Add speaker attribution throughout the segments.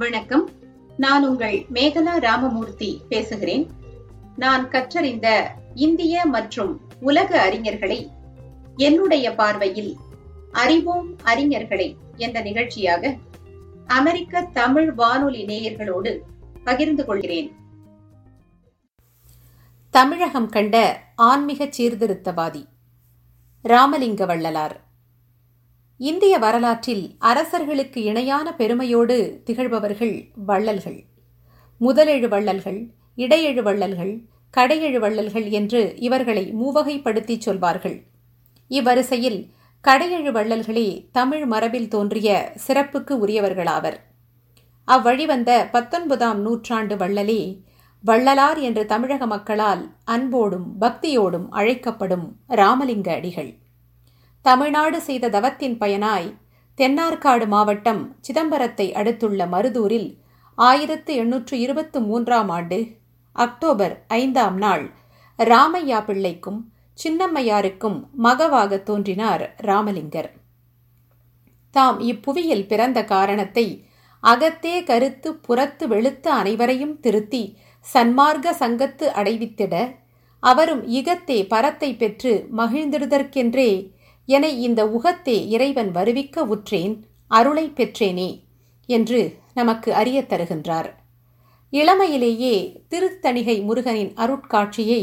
Speaker 1: வணக்கம். நான் உங்கள் மேகலா ராமமூர்த்தி பேசுகிறேன். நான் கற்றறிந்த இந்திய மற்றும் உலக அறிஞர்களை என்னுடைய பார்வையில் அறிவோம் அறிஞர்களை என்ற நிகழ்ச்சியாக அமெரிக்க தமிழ் வானொலி நேயர்களோடு பகிர்ந்து கொள்கிறேன்.
Speaker 2: தமிழகம் கண்ட ஆன்மீக சீர்திருத்தவாதி ராமலிங்க வள்ளலார். இந்திய வரலாற்றில் அரசர்களுக்கு இணையான பெருமையோடு திகழ்பவர்கள் வள்ளல்கள். முதலெழு வள்ளல்கள் இடையெழு வள்ளல்கள் கடையெழு வள்ளல்கள் என்று இவர்களை மூவகைப்படுத்தி சொல்வார்கள். இவ்வரிசையில் கடையெழு வள்ளல்களே தமிழ் மரபில் தோன்றிய சிறப்புக்கு உரியவர்களாவர். அவ்வழிவந்த பத்தொன்பதாம் நூற்றாண்டு வள்ளலே வள்ளலார் என்று தமிழக மக்களால் அன்போடும் பக்தியோடும் அழைக்கப்படும் ராமலிங்க அடிகள். தமிழ்நாடு செய்த தவத்தின் பயனாய் தென்னார்காடு மாவட்டம் சிதம்பரத்தை அடுத்துள்ள மருதூரில் ஆயிரத்து எண்ணூற்று இருபத்து மூன்றாம் ஆண்டு அக்டோபர் ஐந்தாம் நாள் ராமையா பிள்ளைக்கும் சின்னம்மையாருக்கும் மகவாக தோன்றினார் ராமலிங்கர். தாம் இப்புவியில் பிறந்த காரணத்தை அகத்தே கருத்து புறத்து வெளுத்த அனைவரையும் திருத்தி சன்மார்க்க சங்கத்து அடைவித்திட அவரும் இகத்தே பரத்தை பெற்று மகிழ்ந்திடுதற்கென்றே என இந்த உகத்தே இறைவன் வருவிக்க உற்றேன் அருளை பெற்றேனே என்று நமக்கு அறிய தருகின்றார். இளமையிலேயே திருத்தணிகை முருகனின் அருட்காட்சியை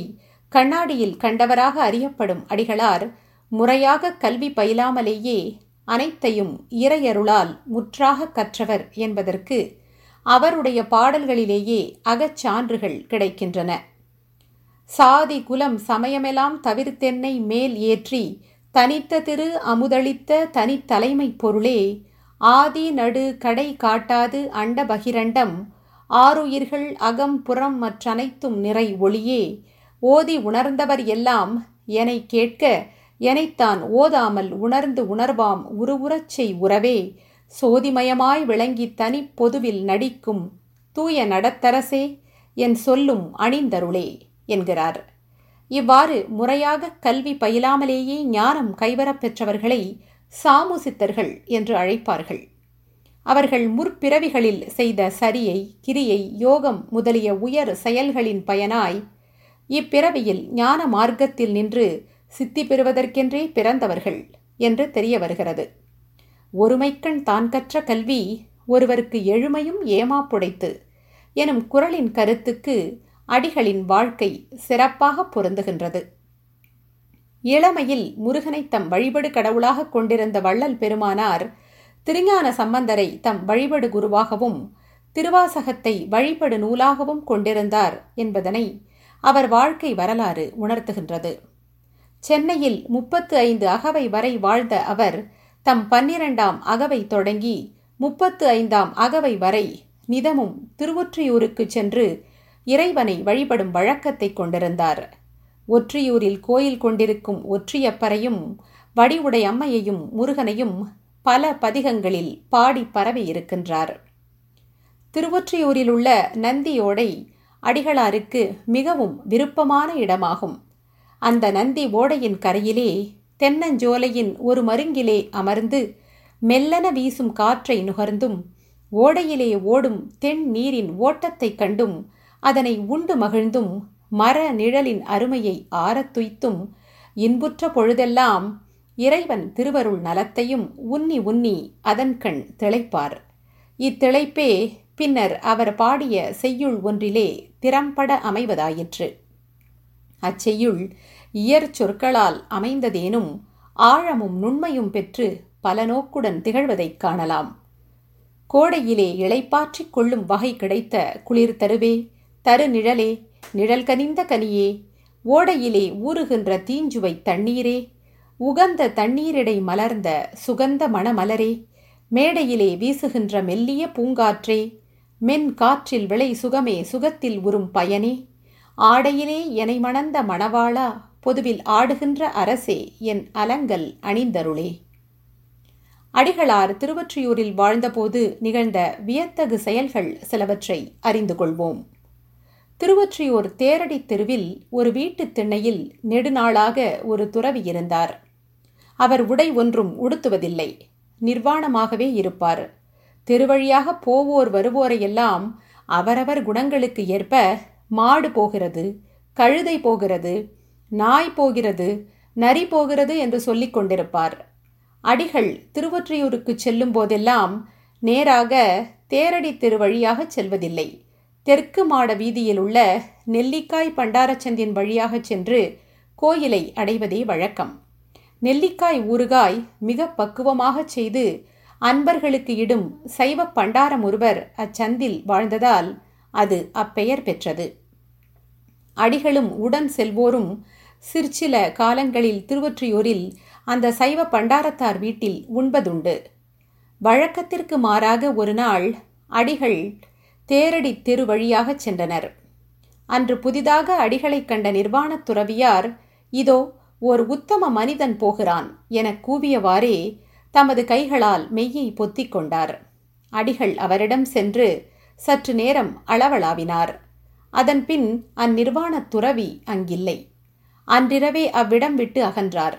Speaker 2: கண்ணாடியில் கண்டவராக அறியப்படும் அடிகளார் முறையாக கல்வி பயிலாமலேயே அனைத்தையும் இறையருளால் முற்றாக கற்றவர் என்பதற்கு அவருடைய பாடல்களிலேயே அகச்சான்றுகள் கிடைக்கின்றன. சாதி குலம் சமயமெல்லாம் தவிர்த்தென்னை மேல் ஏற்றி தனித்த திரு அமுதளித்த தனித்தலைமை பொருளே ஆதி நடு கடை காட்டாது அண்ட பகிரண்டம் ஆறுயிர்கள் அகம் புறம் மற்றனைத்தும் நிறை ஒளியே ஓதி உணர்ந்தவர் எல்லாம் எனை கேட்க எனைத்தான் ஓதாமல் உணர்ந்து உணர்வாம் உருவுறச் செய் உறவே சோதிமயமாய் விளங்கி தனி பொதுவில் நடிக்கும் தூய நடத்தரசே என் சொல்லும் அணிந்தருளே என்கிறார். இவ்வாறு முறையாக கல்வி பயிலாமலேயே ஞானம் கைவரப் பெற்றவர்களை சாமுசித்தர்கள் என்று அழைப்பார்கள். அவர்கள் முற்பிறவிகளில் செய்த சரியை கிரியை யோகம் முதலிய உயர் செயல்களின் பயனாய் இப்பிறவியில் ஞான மார்க்கத்தில் நின்று சித்தி பெறுவதற்கென்றே பிறந்தவர்கள் என்று தெரிய வருகிறது. ஒருமைக்கண் தான் கற்ற கல்வி ஒருவருக்கு எழுமையும் ஏமாப்புடைத்து எனும் குரலின் கருத்துக்கு அடிகளின் வாழ்க்கை சிறப்பாக பொருந்துகின்றது. இளமையில் முருகனை தம் வழிபடு கடவுளாக கொண்டிருந்த வள்ளல் பெருமானார் திருஞான சம்பந்தரை தம் வழிபடு குருவாகவும் திருவாசகத்தை வழிபடு நூலாகவும் கொண்டிருந்தார் என்பதனை அவர் வாழ்க்கை வரலாறு உணர்த்துகின்றது. சென்னையில் முப்பத்து ஐந்து அகவை வரை வாழ்ந்த அவர் தம் பன்னிரண்டாம் அகவை தொடங்கி முப்பத்து ஐந்தாம் அகவை வரை நிதமும் திருவொற்றியூருக்கு சென்று இறைவனை வழிபடும் வழக்கத்தை கொண்டிருந்தார். ஒற்றியூரில் கோயில் கொண்டிருக்கும் ஒற்றியப்பரையும் வடிவுடை அம்மையையும் முருகனையும் பல பதிகங்களில் பாடி பரவி இருக்கின்றார். திருவொற்றியூரில் உள்ள நந்தியோடை அடிகளாருக்கு மிகவும் விருப்பமான இடமாகும். அந்த நந்தி ஓடையின் கரையிலே தென்னஞ்சோலையின் ஒரு மருங்கிலே அமர்ந்து மெல்லன வீசும் காற்றை நுகர்ந்தும் ஓடையிலே ஓடும் தென் நீரின் ஓட்டத்தைக் கண்டும் அதனை உண்டு மகிழ்ந்தும் மர நிழலின் அருமையை ஆரத்துய்த்தும் இன்புற்ற பொழுதெல்லாம் இறைவன் திருவருள் நலத்தையும் உன்னி உன்னி அதன் கண் திளைப்பார். இத்திளைப்பே பின்னர் அவர் பாடிய செய்யுள் ஒன்றிலே திறம்பட அமைவதாயிற்று. அச்செய்யுள் இயற் சொற்களால் அமைந்ததேனும் ஆழமும் நுண்மையும் பெற்று பல நோக்குடன் திகழ்வதைக் காணலாம். கோடையிலே இளைப்பாற்றிக் கொள்ளும் வகை கிடைத்த குளிர் தருவே தரு நிழலே நிழல் கனிந்த கனியே ஓடையிலே ஊறுகின்ற தீஞ்சுவை தண்ணீரே உகந்த தண்ணீரிடை மலர்ந்த சுகந்த மணமலரே மேடையிலே வீசுகின்ற மெல்லிய பூங்காற்றே மென் காற்றில் விளை சுகமே சுகத்தில் உறும் பயனே ஆடையிலே எனை மணந்த மணவாளா பொதுவில் ஆடுகின்ற அரசே என் அலங்கல் அணிந்தருளே. அடிகளார் திருவொற்றியூரில் வாழ்ந்தபோது நிகழ்ந்த வியத்தகு செயல்கள் சிலவற்றை அறிந்து கொள்வோம். திருவொற்றியூர் தேரடி தெருவில் ஒரு வீட்டுத் திண்ணையில் நெடுநாளாக ஒரு துறவி இருந்தார். அவர் உடை ஒன்றும் உடுத்துவதில்லை. நிர்வாணமாகவே இருப்பார். தெருவழியாக போவோர் வருவோரையெல்லாம் அவரவர் குணங்களுக்கு ஏற்ப மாடு போகிறது கழுதை போகிறது நாய் போகிறது நரி போகிறது என்று சொல்லிக் கொண்டிருப்பார். அடிகள் திருவொற்றியூருக்கு செல்லும் போதெல்லாம் நேராக தேரடி திருவழியாக செல்வதில்லை. தெற்கு மாட வீதியில் உள்ள நெல்லிக்காய் பண்டாரச்சந்தின் வழியாக சென்று கோயிலை அடைவதே வழக்கம். நெல்லிக்காய் ஊறுகாய் மிக பக்குவமாக செய்து அன்பர்களுக்கு இடும் சைவ பண்டாரம் ஒருவர் அச்சந்தில் வாழ்ந்ததால் அது அப்பெயர் பெற்றது. அடிகளும் உடன் செல்வோரும் சிற்சில காலங்களில் திருவொற்றியூரில் அந்த சைவ பண்டாரத்தார் வீட்டில் உண்பதுண்டு. வழக்கத்திற்கு மாறாக ஒரு நாள் அடிகள் தேரடி தெரு வழியாகச் சென்றனர். அன்று புதிதாக அடிகளைக் கண்ட நிர்வாணத் துறவியார் இதோ ஓர் உத்தம மனிதன் போகிறான் என கூவியவாறே தமது கைகளால் மெய்யை பொத்திக் கொண்டார். அடிகள் அவரிடம் சென்று சற்று நேரம் அளவளாவினார் அதன்பின் அந்நிர்வாணத் துறவி அங்கில்லை. அன்றிரவே அவ்விடம் விட்டு அகன்றார்.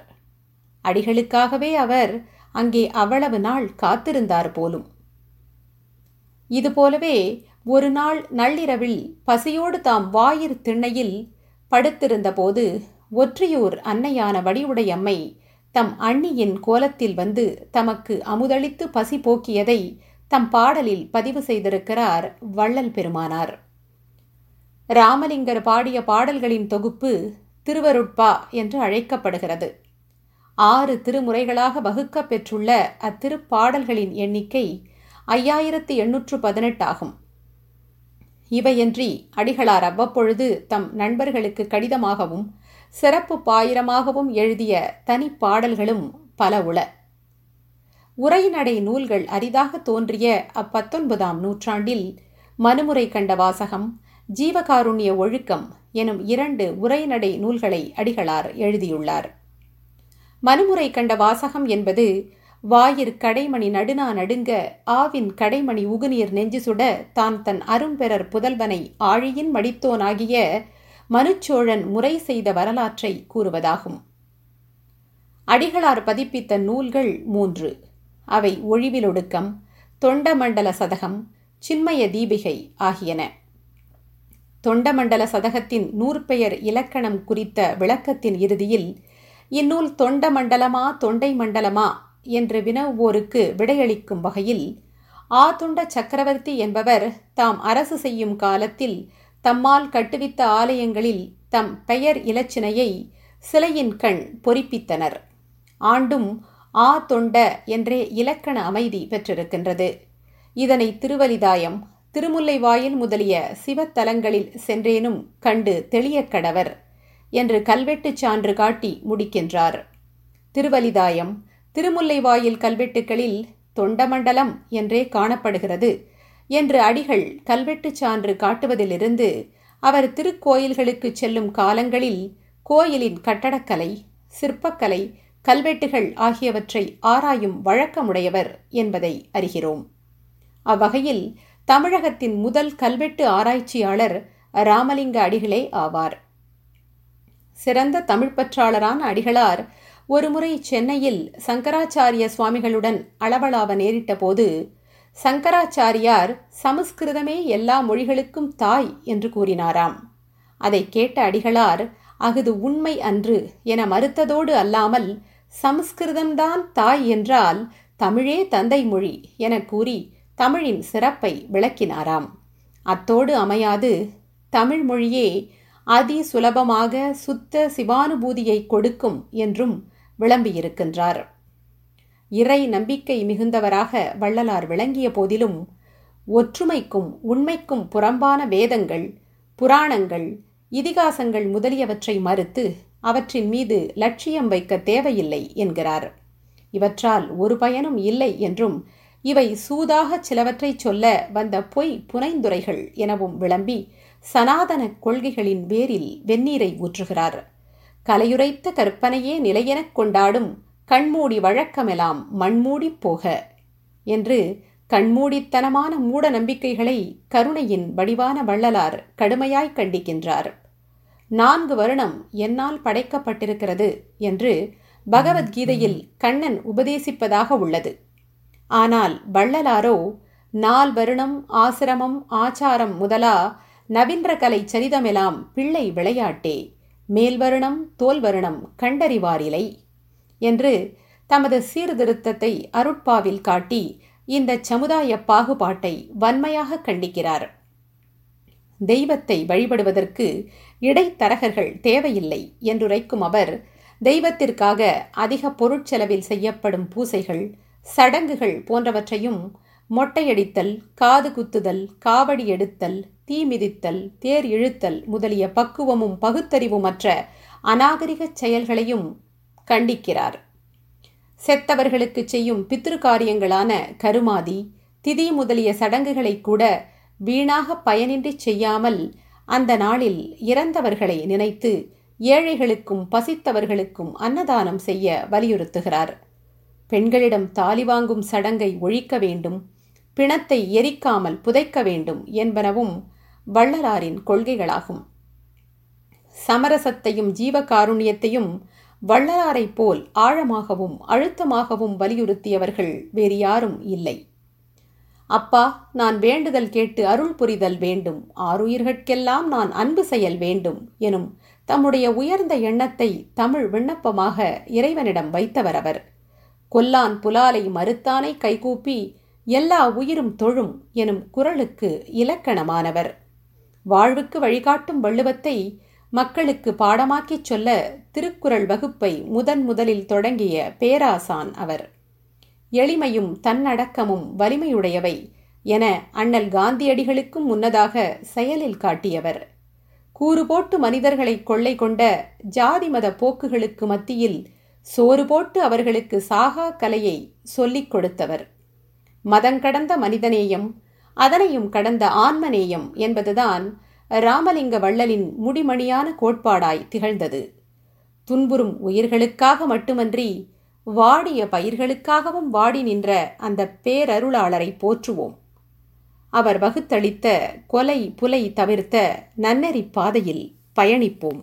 Speaker 2: அடிகளுக்காகவே அவர் அங்கே அவ்வளவு நாள் காத்திருந்தார் போலும். இதுபோலவே ஒரு நாள் நள்ளிரவில் பசியோடு தாம் வாயிற் திண்ணையில் படுத்திருந்தபோது ஒற்றியூர் அன்னையான வடிவுடையம்மை தம் அண்ணியின் கோலத்தில் வந்து தமக்கு அமுதளித்து பசி போக்கியதை தம் பாடலில் பதிவு செய்திருக்கிறார் வள்ளல் பெருமானார். ராமலிங்கர் பாடிய பாடல்களின் தொகுப்பு திருவருட்பா என்று அழைக்கப்படுகிறது. ஆறு திருமுறைகளாக வகுக்கப் பெற்றுள்ள அத்திருப்பாடல்களின் எண்ணிக்கை ஐயாயிரத்து எண்ணூற்று பதினெட்டாகும் இவையன்றி அடிகளார் அவ்வப்பொழுது தம் நண்பர்களுக்கு கடிதமாகவும் சிறப்பு பாயிரமாகவும் எழுதிய தனிப்பாடல்களும் பல உள. உரைநடை நூல்கள் அரிதாக தோன்றிய அப்பத்தொன்பதாம் நூற்றாண்டில் மனுமுறை கண்ட வாசகம் ஜீவகாருண்ய ஒழுக்கம் எனும் இரண்டு உரைநடை நூல்களை அடிகளார் எழுதியுள்ளார். மனுமுறை கண்ட வாசகம் என்பது வாயிற் கடைமணி நடுநா நடுங்க ஆவின் கடைமணி உகுநீர் நெஞ்சு சுட தான் தன் அரும்பெறர் புதல்வனை ஆழியின் மடித்தோனாகிய மனுச்சோழன் முறை செய்த வரலாற்றை கூறுவதாகும். அடிகளார் பதிப்பித்த நூல்கள் மூன்று. அவை ஒழிவிலொடுக்கம் தொண்டமண்டல சதகம் சின்மய தீபிகை ஆகியன. தொண்டமண்டல சதகத்தின் நூற்பெயர் இலக்கணம் குறித்த விளக்கத்தின் இறுதியில் இந்நூல் தொண்ட மண்டலமா தொண்டை மண்டலமா என்று வினவுவோருக்கு விடையளிக்கும் வகையில் ஆதுண்ட சக்கரவர்த்தி என்பவர் தாம் அரசு செய்யும் காலத்தில் தம்மால் கட்டுவித்த ஆலயங்களில் தம் பெயர் இலச்சினையை சிலையின் கண் பொறிப்பித்தனர். ஆண்டும் ஆ தொண்ட என்றே இலக்கண அமைதி பெற்றிருக்கின்றது. இதனை திருவலிதாயம் திருமுல்லைவாயில் முதலிய சிவத்தலங்களில் சென்றேனும் கண்டு தெளியக்கடவர் என்று கல்வெட்டுச் சான்று காட்டி முடிக்கின்றார். திருவலிதாயம் திருமுல்லைவாயில் கல்வெட்டுகளில் தொண்டமண்டலம் என்றே காணப்படுகிறது என்று அடிகள் கல்வெட்டுச் சான்று காட்டுவதிலிருந்து அவர் திருக்கோயில்களுக்கு செல்லும் காலங்களில் கோயிலின் கட்டடக்கலை சிற்பக்கலை கல்வெட்டுகள் ஆகியவற்றை ஆராயும் வழக்கமுடையவர் என்பதை அறிகிறோம். அவ்வகையில் தமிழகத்தின் முதல் கல்வெட்டு ஆராய்ச்சியாளர் ராமலிங்க அடிகளே ஆவார். சிறந்த தமிழ்ப்பற்றாளரான அடிகளார் ஒருமுறை சென்னையில் சங்கராச்சாரிய சுவாமிகளுடன் அளவளாவ நேரிட்ட போது சங்கராச்சாரியார் சமஸ்கிருதமே எல்லா மொழிகளுக்கும் தாய் என்று கூறினாராம். அதை கேட்ட அடிகளார் அகுது உண்மை அன்று என மறுத்ததோடு அல்லாமல் சமஸ்கிருதம்தான் தாய் என்றால் தமிழே தந்தை மொழி என கூறி தமிழின் சிறப்பை விளக்கினாராம். அத்தோடு அமையாது தமிழ் மொழியே அதி சுலபமாக சுத்த சிவானுபூதியை கொடுக்கும் என்றும் விளம்பியிருக்கின்றார். இறை நம்பிக்கை மிகுந்தவராக வள்ளலார் விளங்கிய போதிலும் ஒற்றுமைக்கும் உண்மைக்கும் புறம்பான வேதங்கள் புராணங்கள் இதிகாசங்கள் முதலியவற்றை மறுத்து அவற்றின் மீது லட்சியம் வைக்க தேவையில்லை என்கிறார். இவற்றால் ஒரு பயனும் இல்லை என்றும் இவை சூதாக சிலவற்றை சொல்ல வந்த பொய் புனைந்துரைகள் எனவும் விளம்பி சனாதன கொள்கைகளின் வேரில் வெந்நீரை ஊற்றுகிறார். கலையுரைத்த கற்பனையே நிலையெனக் கொண்டாடும் கண்மூடி வழக்கமெல்லாம் மண்மூடிப் போக என்று கண்மூடித்தனமான மூட நம்பிக்கைகளை கருணையின் வடிவான வள்ளலார் கடுமையாய் கண்டிக்கின்றார். நான்கு வருணம் என்னால் படைக்கப்பட்டிருக்கிறது என்று பகவத்கீதையில் கண்ணன் உபதேசிப்பதாக உள்ளது. ஆனால் வள்ளலாரோ நால் வருணம் ஆசிரமம் ஆச்சாரம் முதலா நவீன்ற கலை சரிதமெலாம் பிள்ளை விளையாட்டே. மேல்வருணம் தோல்வருணம் கண்டறிவாரிலை என்று தமது சீர்திருத்தத்தை அருட்பாவில் காட்டி இந்த சமுதாய பாகுபாட்டை வன்மையாக கண்டிக்கிறார். தெய்வத்தை வழிபடுவதற்கு இடைத்தரகர்கள் தேவையில்லை என்றுரைக்கும் அவர் தெய்வத்திற்காக அதிக பொருட்செலவில் செய்யப்படும் பூசைகள் சடங்குகள் போன்றவற்றையும் மொட்டையடித்தல் காது குத்துதல் காவடி எடுத்தல் தீ மிதித்தல் தேர் இழுத்தல் முதலிய பக்குவமும் பகுத்தறிவுமற்ற அநாகரிகச் செயல்களையும் கண்டிக்கிறார். செத்தவர்களுக்கு செய்யும் பித்திருக்காரியங்களான கருமாதி திதி முதலிய சடங்குகளை கூட வீணாக பயனின்றி செய்யாமல் அந்த நாளில் இறந்தவர்களை நினைத்து ஏழைகளுக்கும் பசித்தவர்களுக்கும் அன்னதானம் செய்ய வலியுறுத்துகிறார். பெண்களிடம் தாலி வாங்கும் சடங்கை ஒழிக்க வேண்டும் பிணத்தை எரிக்காமல் புதைக்க வேண்டும் என்பனவும் வள்ளலாரின் கொள்கைகளாகும். சமரசத்தையும் ஜீவகாருண்யத்தையும் வள்ளலாரைப் போல் ஆழமாகவும் அழுத்தமாகவும் வலியுறுத்தியவர்கள் வேறு யாரும் இல்லை. அப்பா நான் வேண்டுதல் கேட்டு அருள் புரிதல் வேண்டும் ஆறுயிர்கட்கெல்லாம் நான் அன்பு செயல் வேண்டும் எனும் தம்முடைய உயர்ந்த எண்ணத்தை தமிழ் விண்ணப்பமாக இறைவனிடம் வைத்தவர் அவர் கொல்லான் புலாலை மறுத்தானை கைகூப்பி எல்லா உயிரும் தொழும் எனும் குரலுக்கு இலக்கணமானவர். வாழ்வுக்கு வழிகாட்டும் வள்ளுவத்தை மக்களுக்கு பாடமாக்கிச் சொல்ல திருக்குறள் வகுப்பை முதன் முதலில் தொடங்கிய பேராசான் அவர். எளிமையும் தன்னடக்கமும் வலிமையுடையவை என அண்ணல் காந்தியடிகளுக்கும் முன்னதாக செயலில் காட்டியவர். கூறு போட்டு மனிதர்களை கொள்ளை கொண்ட ஜாதி மத போக்குகளுக்கு மத்தியில் சோறு போட்டு அவர்களுக்கு சாகா கலையை சொல்லிக் கொடுத்தவர். மதங்கடந்த மனிதநேயம் அதனையும் கடந்த ஆன்மநேயம் என்பதுதான் ராமலிங்க வள்ளலின் முடிமணியான கோட்பாடாய் திகழ்ந்தது. துன்புறும் உயிர்களுக்காக மட்டுமன்றி வாடிய பயிர்களுக்காகவும் வாடி நின்ற அந்த பேரருளாளரை போற்றுவோம். அவர் வகுத்தளித்த கொலை புலை தவிர்த்த நன்னெறி பாதையில் பயணிப்போம்.